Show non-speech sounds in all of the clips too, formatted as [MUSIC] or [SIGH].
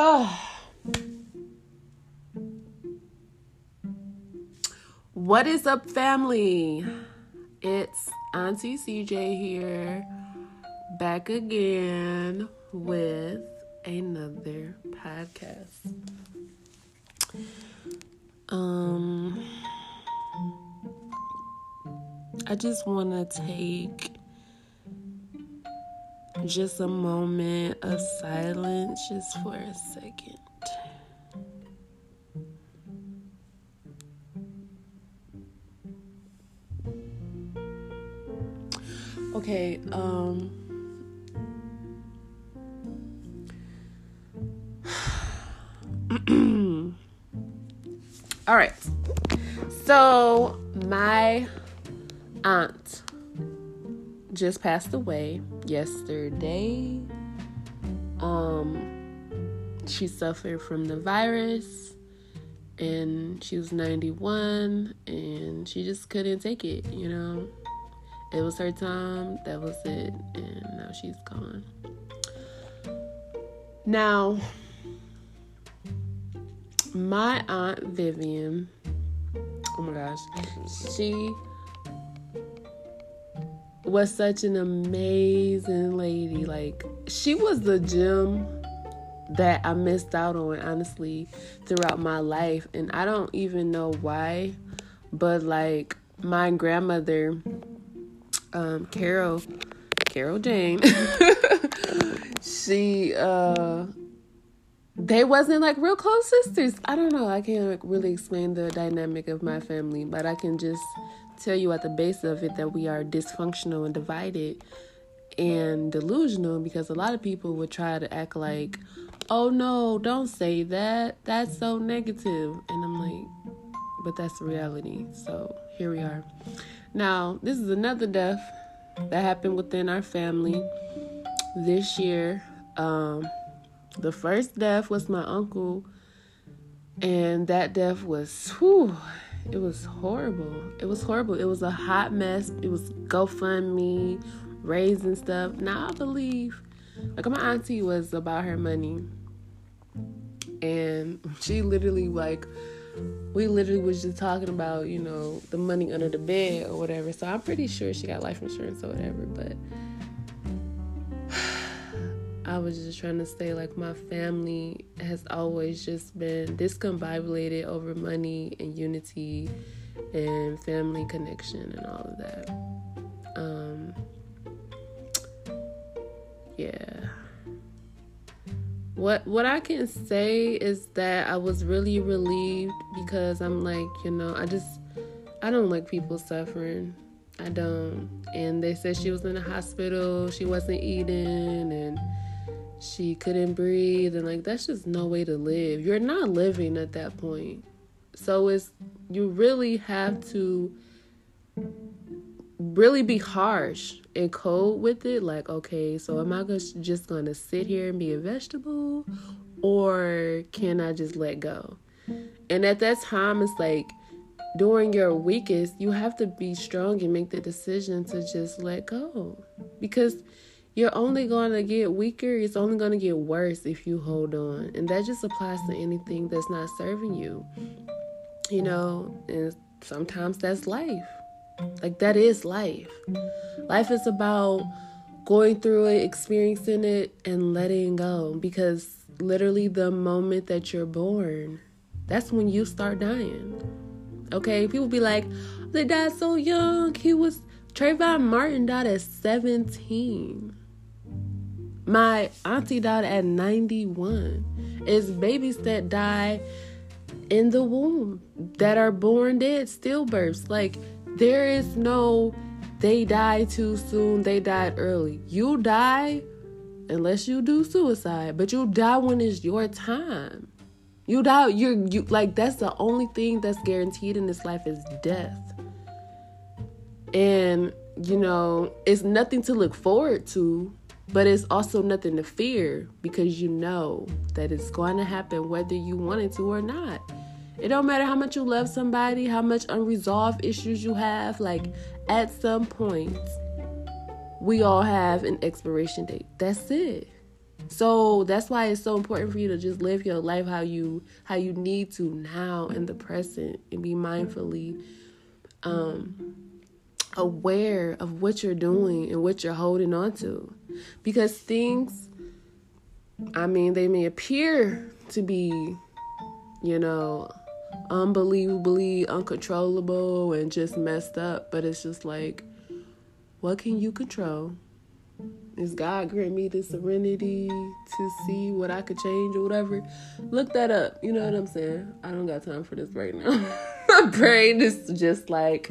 [SIGHS] what is up, family? It's Auntie CJ here, back again with another podcast. Um, I just want to take just a moment of silence just for a second. Okay, um [SIGHS] All right. So, my aunt just passed away yesterday. Um she suffered from the virus and she was 91 and she just couldn't take it, you know. It was her time, that was it, and now she's gone. Now, my aunt Vivian, oh my gosh, she was such an amazing lady. Like, she was the gem that I missed out on, honestly, throughout my life. And I don't even know why, but like, my grandmother, um, Carol, Carol Jane, [LAUGHS] she, uh, they wasn't like real close sisters. I don't know. I can't like, really explain the dynamic of my family, but I can just tell you at the base of it that we are dysfunctional and divided and delusional because a lot of people would try to act like, oh no, don't say that. That's so negative. And I'm like, but that's the reality. So here we are. Now, this is another death that happened within our family this year. Um, the first death was my uncle, and that death was, whew, it was horrible. It was horrible. It was a hot mess. It was GoFundMe, raising stuff. Now I believe, like my auntie was about her money, and she literally like we literally was just talking about you know the money under the bed or whatever. So I'm pretty sure she got life insurance or whatever, but. I was just trying to say, like, my family has always just been discombobulated over money and unity and family connection and all of that. Um, yeah. What what I can say is that I was really relieved because I'm like, you know, I just I don't like people suffering. I don't. And they said she was in the hospital, she wasn't eating and she couldn't breathe and like that's just no way to live. You're not living at that point. So it's you really have to really be harsh and cold with it. Like, okay, so am I just gonna sit here and be a vegetable, or can I just let go? And at that time, it's like during your weakest, you have to be strong and make the decision to just let go because you're only going to get weaker. It's only going to get worse if you hold on. And that just applies to anything that's not serving you. You know, and sometimes that's life. Like that is life. Life is about going through it, experiencing it, and letting go. Because literally, the moment that you're born, that's when you start dying. Okay, people be like, they died so young. He was Trayvon Martin died at 17. My auntie died at 91. It's babies that die in the womb that are born dead, stillbirths. Like there is no they died too soon, they died early. You die unless you do suicide, but you die when it's your time. You die you're you like that's the only thing that's guaranteed in this life is death. And you know, it's nothing to look forward to, but it's also nothing to fear because you know that it's going to happen whether you want it to or not. It don't matter how much you love somebody, how much unresolved issues you have, like at some point we all have an expiration date. That's it. So that's why it's so important for you to just live your life how you how you need to now in the present and be mindfully um aware of what you're doing and what you're holding on to. Because things I mean they may appear to be, you know, unbelievably uncontrollable and just messed up, but it's just like what can you control? Is God grant me the serenity to see what I could change or whatever? Look that up. You know what I'm saying? I don't got time for this right now. [LAUGHS] My brain is just like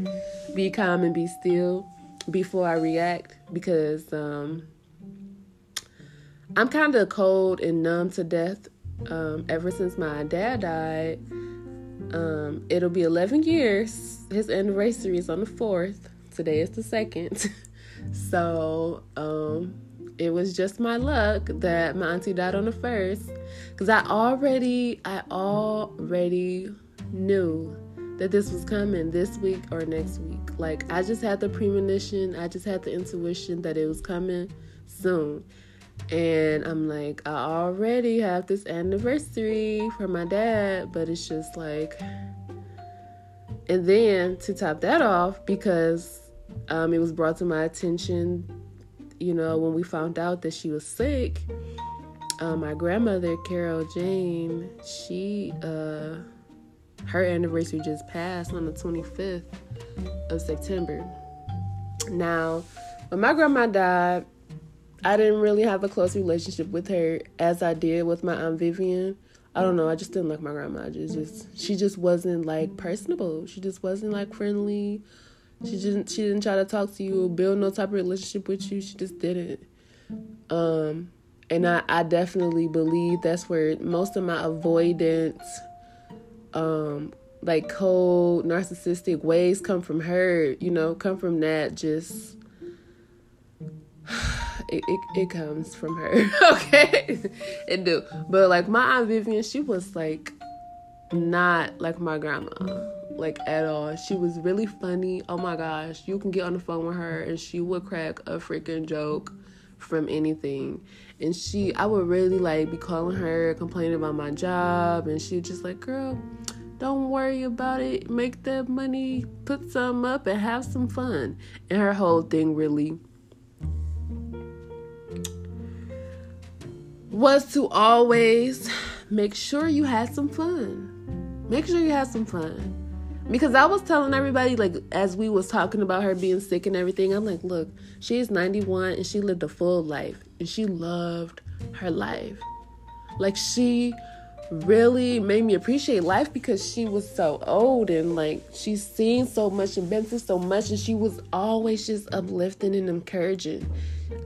be calm and be still before I react because um, I'm kind of cold and numb to death. Um, ever since my dad died, um, it'll be 11 years. His anniversary is on the 4th. Today is the 2nd. [LAUGHS] So um, it was just my luck that my auntie died on the first, because I already, I already knew that this was coming this week or next week. Like I just had the premonition, I just had the intuition that it was coming soon. And I'm like, I already have this anniversary for my dad, but it's just like, and then to top that off, because um, it was brought to my attention, you know, when we found out that she was sick. Um, my grandmother, Carol Jane, she, uh, her anniversary just passed on the 25th of September. Now, when my grandma died, I didn't really have a close relationship with her as I did with my aunt Vivian. I don't know. I just didn't like my grandma. Just, just she just wasn't like personable. She just wasn't like friendly she didn't she didn't try to talk to you or build no type of relationship with you. She just didn't. Um and I, I definitely believe that's where most of my avoidance um like cold narcissistic ways come from her, you know, come from that just [SIGHS] it, it, it comes from her. [LAUGHS] okay. it do. But like my Aunt Vivian, she was like not like my grandma like at all. She was really funny. Oh my gosh, you can get on the phone with her and she would crack a freaking joke from anything. And she, I would really like be calling her, complaining about my job, and she just like, girl, don't worry about it. Make that money, put some up, and have some fun. And her whole thing really was to always make sure you had some fun. Make sure you had some fun because I was telling everybody like as we was talking about her being sick and everything, I'm like, look, she's 91 and she lived a full life and she loved her life. Like she really made me appreciate life because she was so old and like she's seen so much and been through so much and she was always just uplifting and encouraging.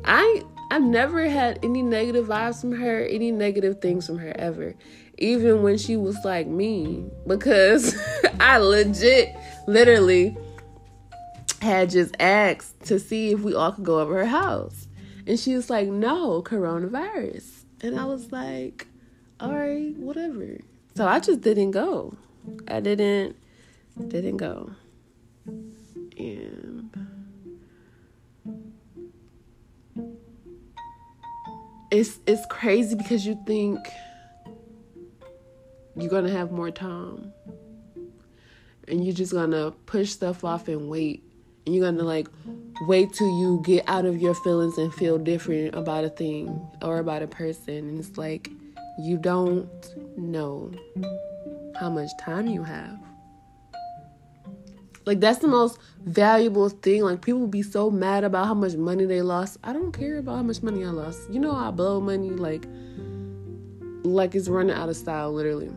I I've never had any negative vibes from her, any negative things from her ever even when she was like me because [LAUGHS] I legit literally had just asked to see if we all could go over her house. And she was like, no, coronavirus. And I was like, all right, whatever. So I just didn't go. I didn't didn't go. And it's it's crazy because you think you're gonna have more time. And you're just gonna push stuff off and wait. And you're gonna like wait till you get out of your feelings and feel different about a thing or about a person. And it's like you don't know how much time you have like that's the most valuable thing. Like people be so mad about how much money they lost. I don't care about how much money i lost. You know i blow money like like it's running out of style literally.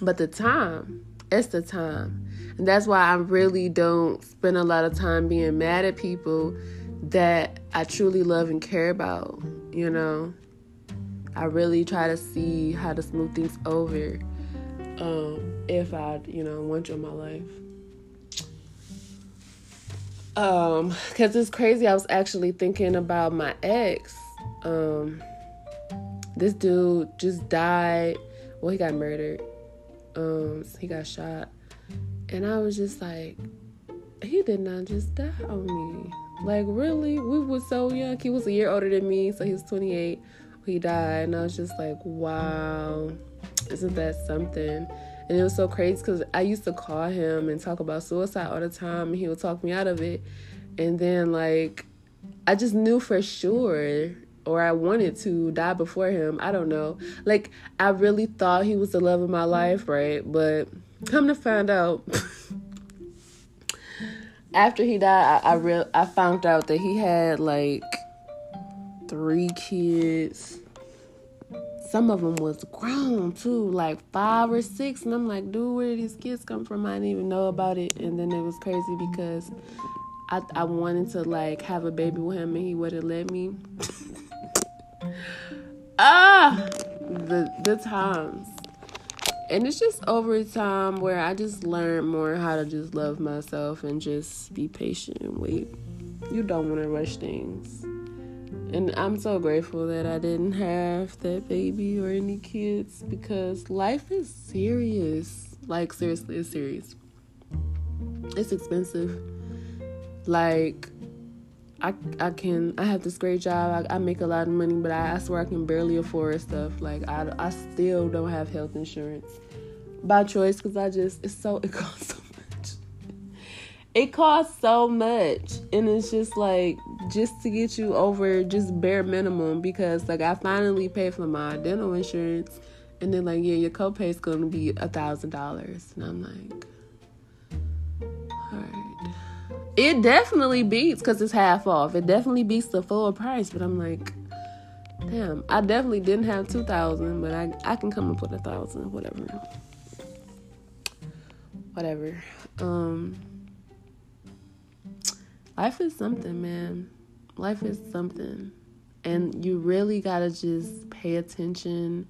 But the time it's the time. And that's why i really don't spend a lot of time being mad at people that i truly love and care about you know? I really try to see how to smooth things over um, if i you know want you in my life um because it's crazy i was actually thinking about my ex um this dude just died. Well, he got murdered. Um, he got shot, and I was just like, he did not just die on me. Like, really? We were so young. He was a year older than me, so he was 28. he died, and I was just like, wow, isn't that something? And it was so crazy because I used to call him and talk about suicide all the time, and he would talk me out of it. And then, like, I just knew for sure, or I wanted to die before him. I don't know. Like, I really thought he was the love of my life, right? But come to find out, [LAUGHS] after he died, I, I I found out that he had like three kids some of them was grown too, like five or six. And I'm like, dude, where did these kids come from? I didn't even know about it. And then it was crazy because I, I wanted to like have a baby with him and he wouldn't let me. [LAUGHS] ah, the the times. And it's just over time where I just learned more how to just love myself and just be patient and wait. You don't want to rush things. And I'm so grateful that I didn't have that baby or any kids because life is serious. Like, seriously, it's serious. It's expensive. Like, I I can I have this great job. I, I make a lot of money, but I, I swear I can barely afford stuff. Like I, I still don't have health insurance by choice because I just it's so [LAUGHS] it costs it costs so much and it's just like just to get you over just bare minimum because like i finally paid for my dental insurance and then like yeah your copay is gonna be a thousand dollars and i'm like all right it definitely beats because it's half off. It definitely beats the full price but i'm like damn i definitely didn't have 2000 but i i can come up with a thousand whatever. Whatever. Um life is something, man. Life is something. And you really got to just pay attention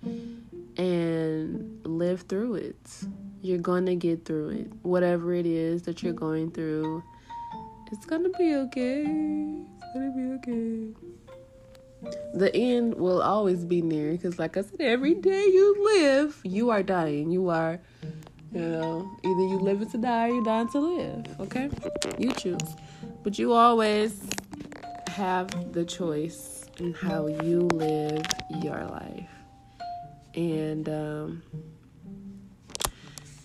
and live through it. You're going to get through it. Whatever it is that you're going through, it's going to be okay. It's going to be okay. The end will always be near because, like I said, every day you live, you are dying. You are, you know, either you live it to die or you dying to live. Okay? You choose. But you always have the choice in how you live your life. And um,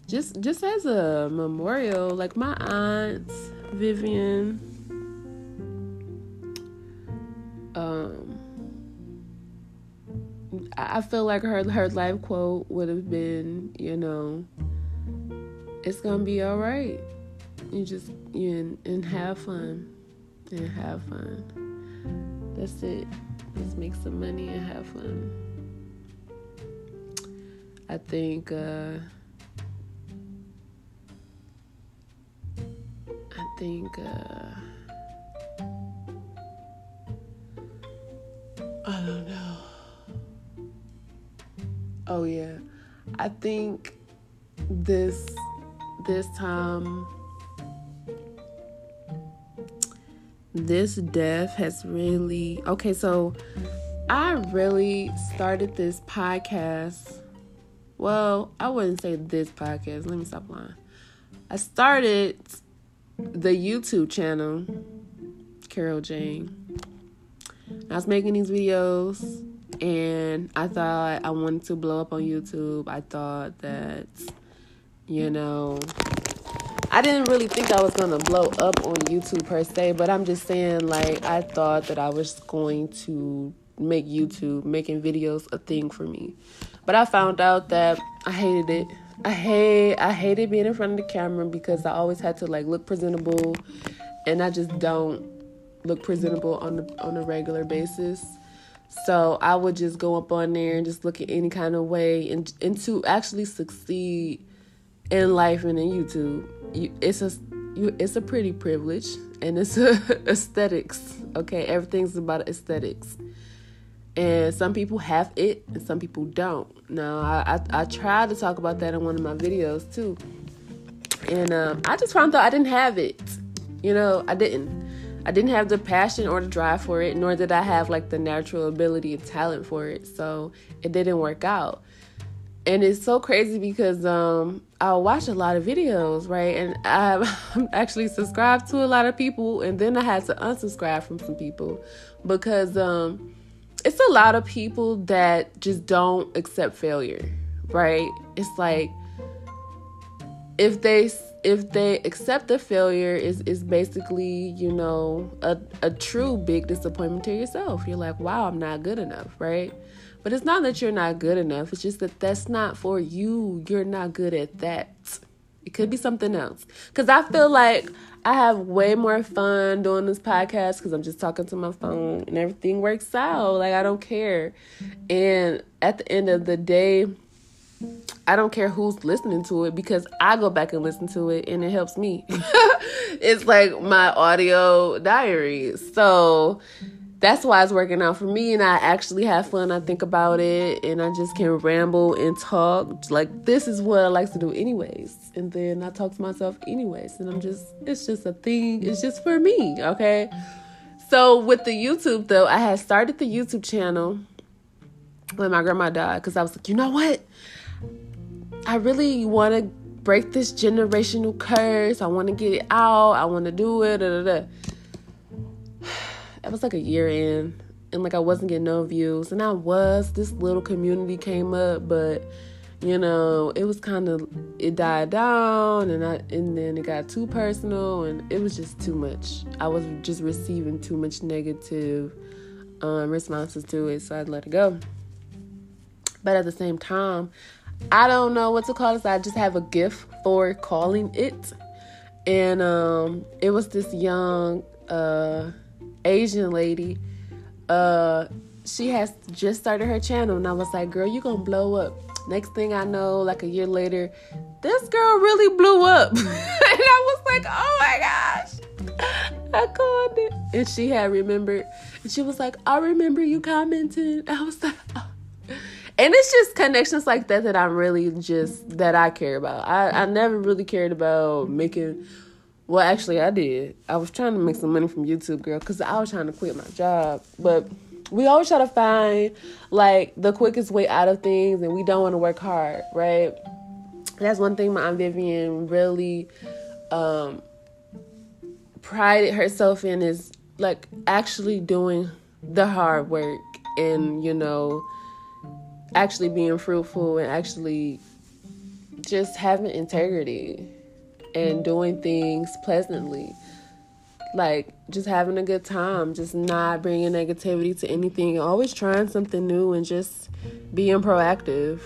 just just as a memorial, like my aunt Vivian um I feel like her her life quote would have been, you know, it's gonna be all right you just you and, and have fun and have fun. That's it. Just make some money and have fun. I think uh, I think uh, I don't know. Oh yeah. I think this this time this death has really okay so i really started this podcast. Well i wouldn't say this podcast. Let me stop lying. I started the youtube channel carol jane. I was making these videos and i thought i wanted to blow up on youtube. I thought that you know I didn't really think I was gonna blow up on YouTube per se, but I'm just saying like I thought that I was going to make YouTube making videos a thing for me. But I found out that I hated it. I hate I hated being in front of the camera because I always had to like look presentable and I just don't look presentable on the on a regular basis. So I would just go up on there and just look at any kind of way and and to actually succeed in life and in YouTube you, it's a you, it's a pretty privilege and it's a [LAUGHS] aesthetics. Okay, everything's about aesthetics, and some people have it and some people don't. Now, I I, I tried to talk about that in one of my videos too, and um, I just found out I didn't have it. You know, I didn't. I didn't have the passion or the drive for it, nor did I have like the natural ability and talent for it. So it didn't work out and it's so crazy because um I watch a lot of videos, right? And [LAUGHS] I'm actually subscribed to a lot of people, and then I had to unsubscribe from some people because um it's a lot of people that just don't accept failure, right? It's like if they if they accept the failure is is basically you know a, a true big disappointment to yourself you're like wow i'm not good enough right but it's not that you're not good enough. It's just that that's not for you. You're not good at that. It could be something else. Because i feel like i have way more fun doing this podcast because i'm just talking to my phone and everything works out. Like i don't care. And at the end of the day I don't care who's listening to it because I go back and listen to it and it helps me. [LAUGHS] it's like my audio diary. So that's why it's working out for me and I actually have fun. I think about it and I just can ramble and talk. Like this is what I like to do anyways. And then I talk to myself anyways. And I'm just it's just a thing. It's just for me, okay? So with the YouTube though, I had started the YouTube channel when my grandma died because I was like, you know what? I really want to break this generational curse. I want to get it out. I want to do it. Da, da, da. It was like a year in, and like I wasn't getting no views, and I was. This little community came up, but you know, it was kind of it died down, and I and then it got too personal, and it was just too much. I was just receiving too much negative um, responses to it, so I let it go. But at the same time, I don't know what to call this. I just have a gift for calling it. And um, it was this young uh, Asian lady. Uh, she has just started her channel, and I was like, "Girl, you gonna blow up." Next thing I know, like a year later, this girl really blew up, [LAUGHS] and I was like, "Oh my gosh!" I called it, and she had remembered, and she was like, "I remember you commenting." [LAUGHS] I was like, oh and it's just connections like that that I'm really just that I care about. I I never really cared about making. Well, actually, I did. I was trying to make some money from YouTube, girl, because I was trying to quit my job. But we always try to find like the quickest way out of things, and we don't want to work hard, right? That's one thing my aunt Vivian really um, prided herself in is like actually doing the hard work and you know actually being fruitful and actually just having integrity and doing things pleasantly. Like just having a good time, just not bringing negativity to anything, always trying something new and just being proactive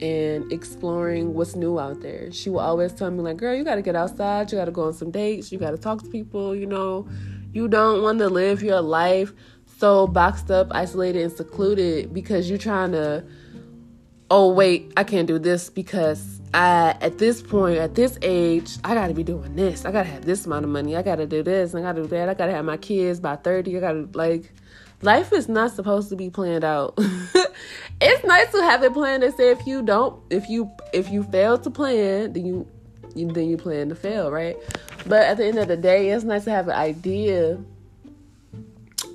and exploring what's new out there. She will always tell me like, "Girl, you got to get outside, you got to go on some dates, you got to talk to people, you know. You don't want to live your life so boxed up, isolated and secluded because you're trying to oh wait, I can't do this because I at this point, at this age, I gotta be doing this. I gotta have this amount of money. I gotta do this. I gotta do that. I gotta have my kids by 30. I gotta like life is not supposed to be planned out. [LAUGHS] it's nice to have it planned and say if you don't if you if you fail to plan, then you, you then you plan to fail, right? But at the end of the day, it's nice to have an idea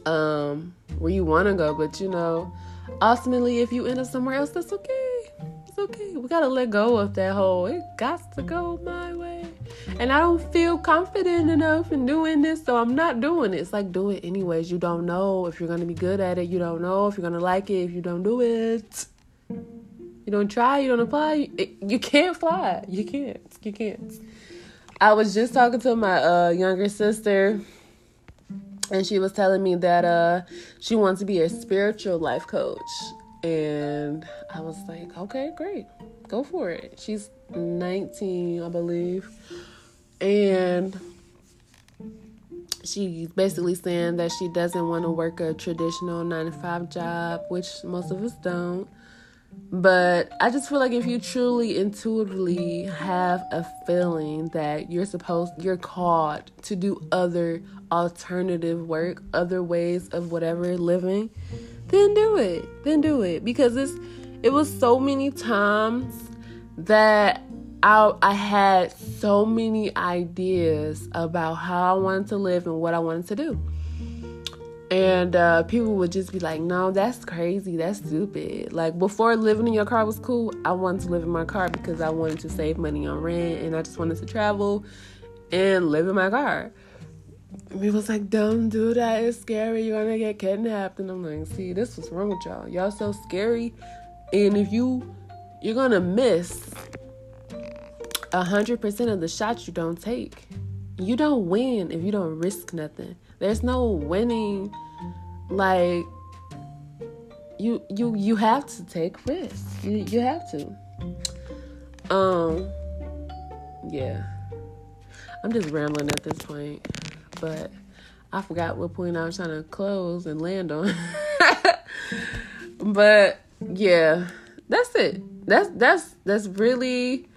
um where you wanna go, but you know, ultimately if you end up somewhere else, that's okay okay. We gotta let go of that whole it got to go my way. And I don't feel confident enough in doing this, so I'm not doing it. It's like do it anyways. You don't know if you're gonna be good at it. You don't know if you're gonna like it if you don't do it. You don't try, you don't apply, you, you can't fly. You can't. You can't. I was just talking to my uh, younger sister and she was telling me that uh, she wants to be a spiritual life coach and I was like, okay, great. Go for it. She's 19, I believe. And she's basically saying that she doesn't want to work a traditional nine to five job, which most of us don't. But I just feel like if you truly intuitively have a feeling that you're supposed, you're called to do other alternative work, other ways of whatever living, then do it. Then do it because it's it was so many times that I I had so many ideas about how I wanted to live and what I wanted to do. And uh, people would just be like, no, that's crazy. That's stupid. Like, before living in your car was cool, I wanted to live in my car because I wanted to save money on rent and I just wanted to travel and live in my car. He was like, "Don't do that. It's scary. You're gonna get kidnapped." And I'm like, "See, this was wrong with y'all. Y'all so scary. And if you, you're gonna miss a hundred percent of the shots you don't take. You don't win if you don't risk nothing. There's no winning. Like you, you, you have to take risks. You, you have to. Um, yeah. I'm just rambling at this point but I forgot what point I was trying to close and land on. [LAUGHS] but yeah, that's it. That's that's that's really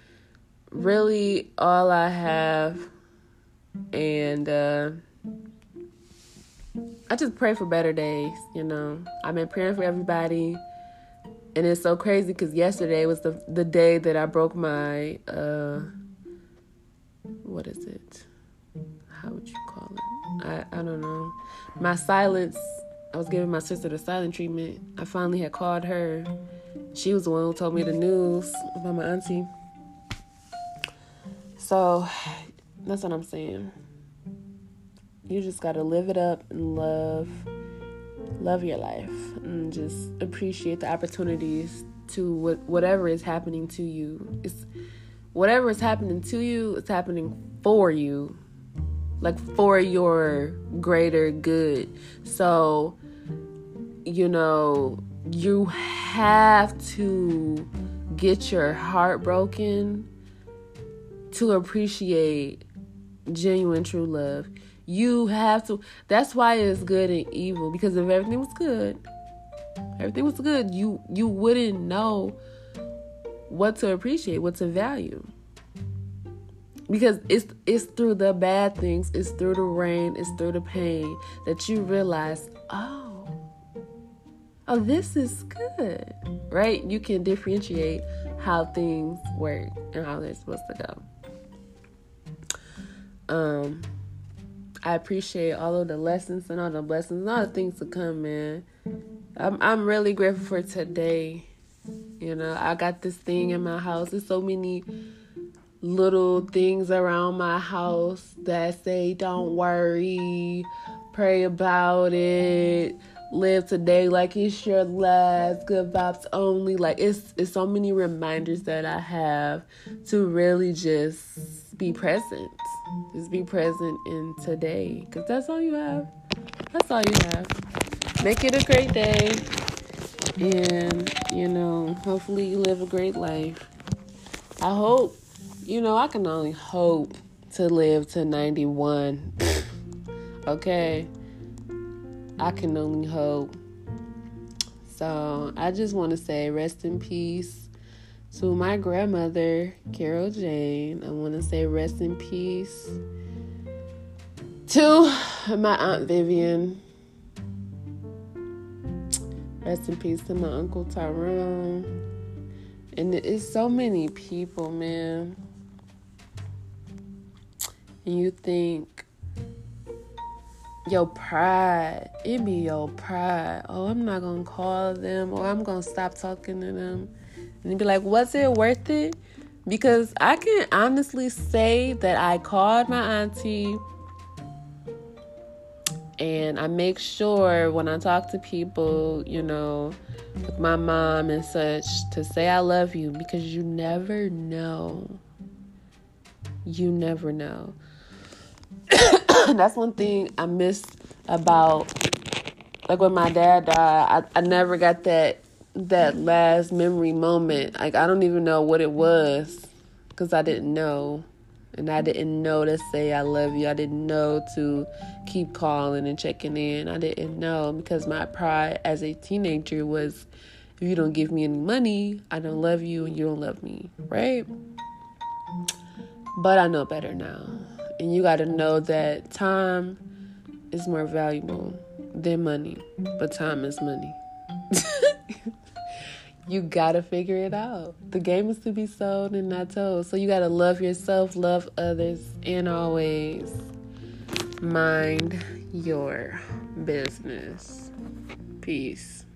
really all I have and uh I just pray for better days, you know. I've been praying for everybody. And it's so crazy cuz yesterday was the the day that I broke my uh what is it? how would you? I, I don't know. My silence, I was giving my sister the silent treatment. I finally had called her. She was the one who told me the news about my auntie. So that's what I'm saying. You just gotta live it up and love love your life and just appreciate the opportunities to what whatever is happening to you. It's whatever is happening to you, it's happening for you like for your greater good. So, you know, you have to get your heart broken to appreciate genuine true love. You have to. That's why it's good and evil because if everything was good, everything was good, you you wouldn't know what to appreciate, what to value because it's it's through the bad things it's through the rain it's through the pain that you realize oh oh this is good right? You can differentiate how things work and how they're supposed to go. Um i appreciate all of the lessons and all the blessings and all the things to come man. I'm, I'm really grateful for today. You know i got this thing in my house. There's so many little things around my house that say, don't worry, pray about it, live today like it's your last, good vibes only. Like it's it's so many reminders that I have to really just be present. Just be present in today. Cause that's all you have. That's all you have. Make it a great day. And, you know, hopefully you live a great life. I hope you know, I can only hope to live to 91. okay? I can only hope. So I just want to say rest in peace to my grandmother, Carol Jane. I want to say rest in peace to my Aunt Vivian. Rest in peace to my Uncle Tyrone. And it's so many people, man and you think your pride, it be your pride. Oh, I'm not gonna call them or I'm gonna stop talking to them. And be like, was it worth it? Because I can honestly say that I called my auntie and I make sure when I talk to people, you know, with my mom and such, to say I love you because you never know. You never know. [COUGHS] that's one thing I miss about like when my dad died. I, I never got that that last memory moment. Like I don't even know what it was because I didn't know. And I didn't know to say I love you. I didn't know to keep calling and checking in. I didn't know because my pride as a teenager was if you don't give me any money, I don't love you and you don't love me, right? But I know better now. And you got to know that time is more valuable than money, but time is money. [LAUGHS] you got to figure it out. The game is to be sold and not told. So you got to love yourself, love others, and always mind your business. Peace.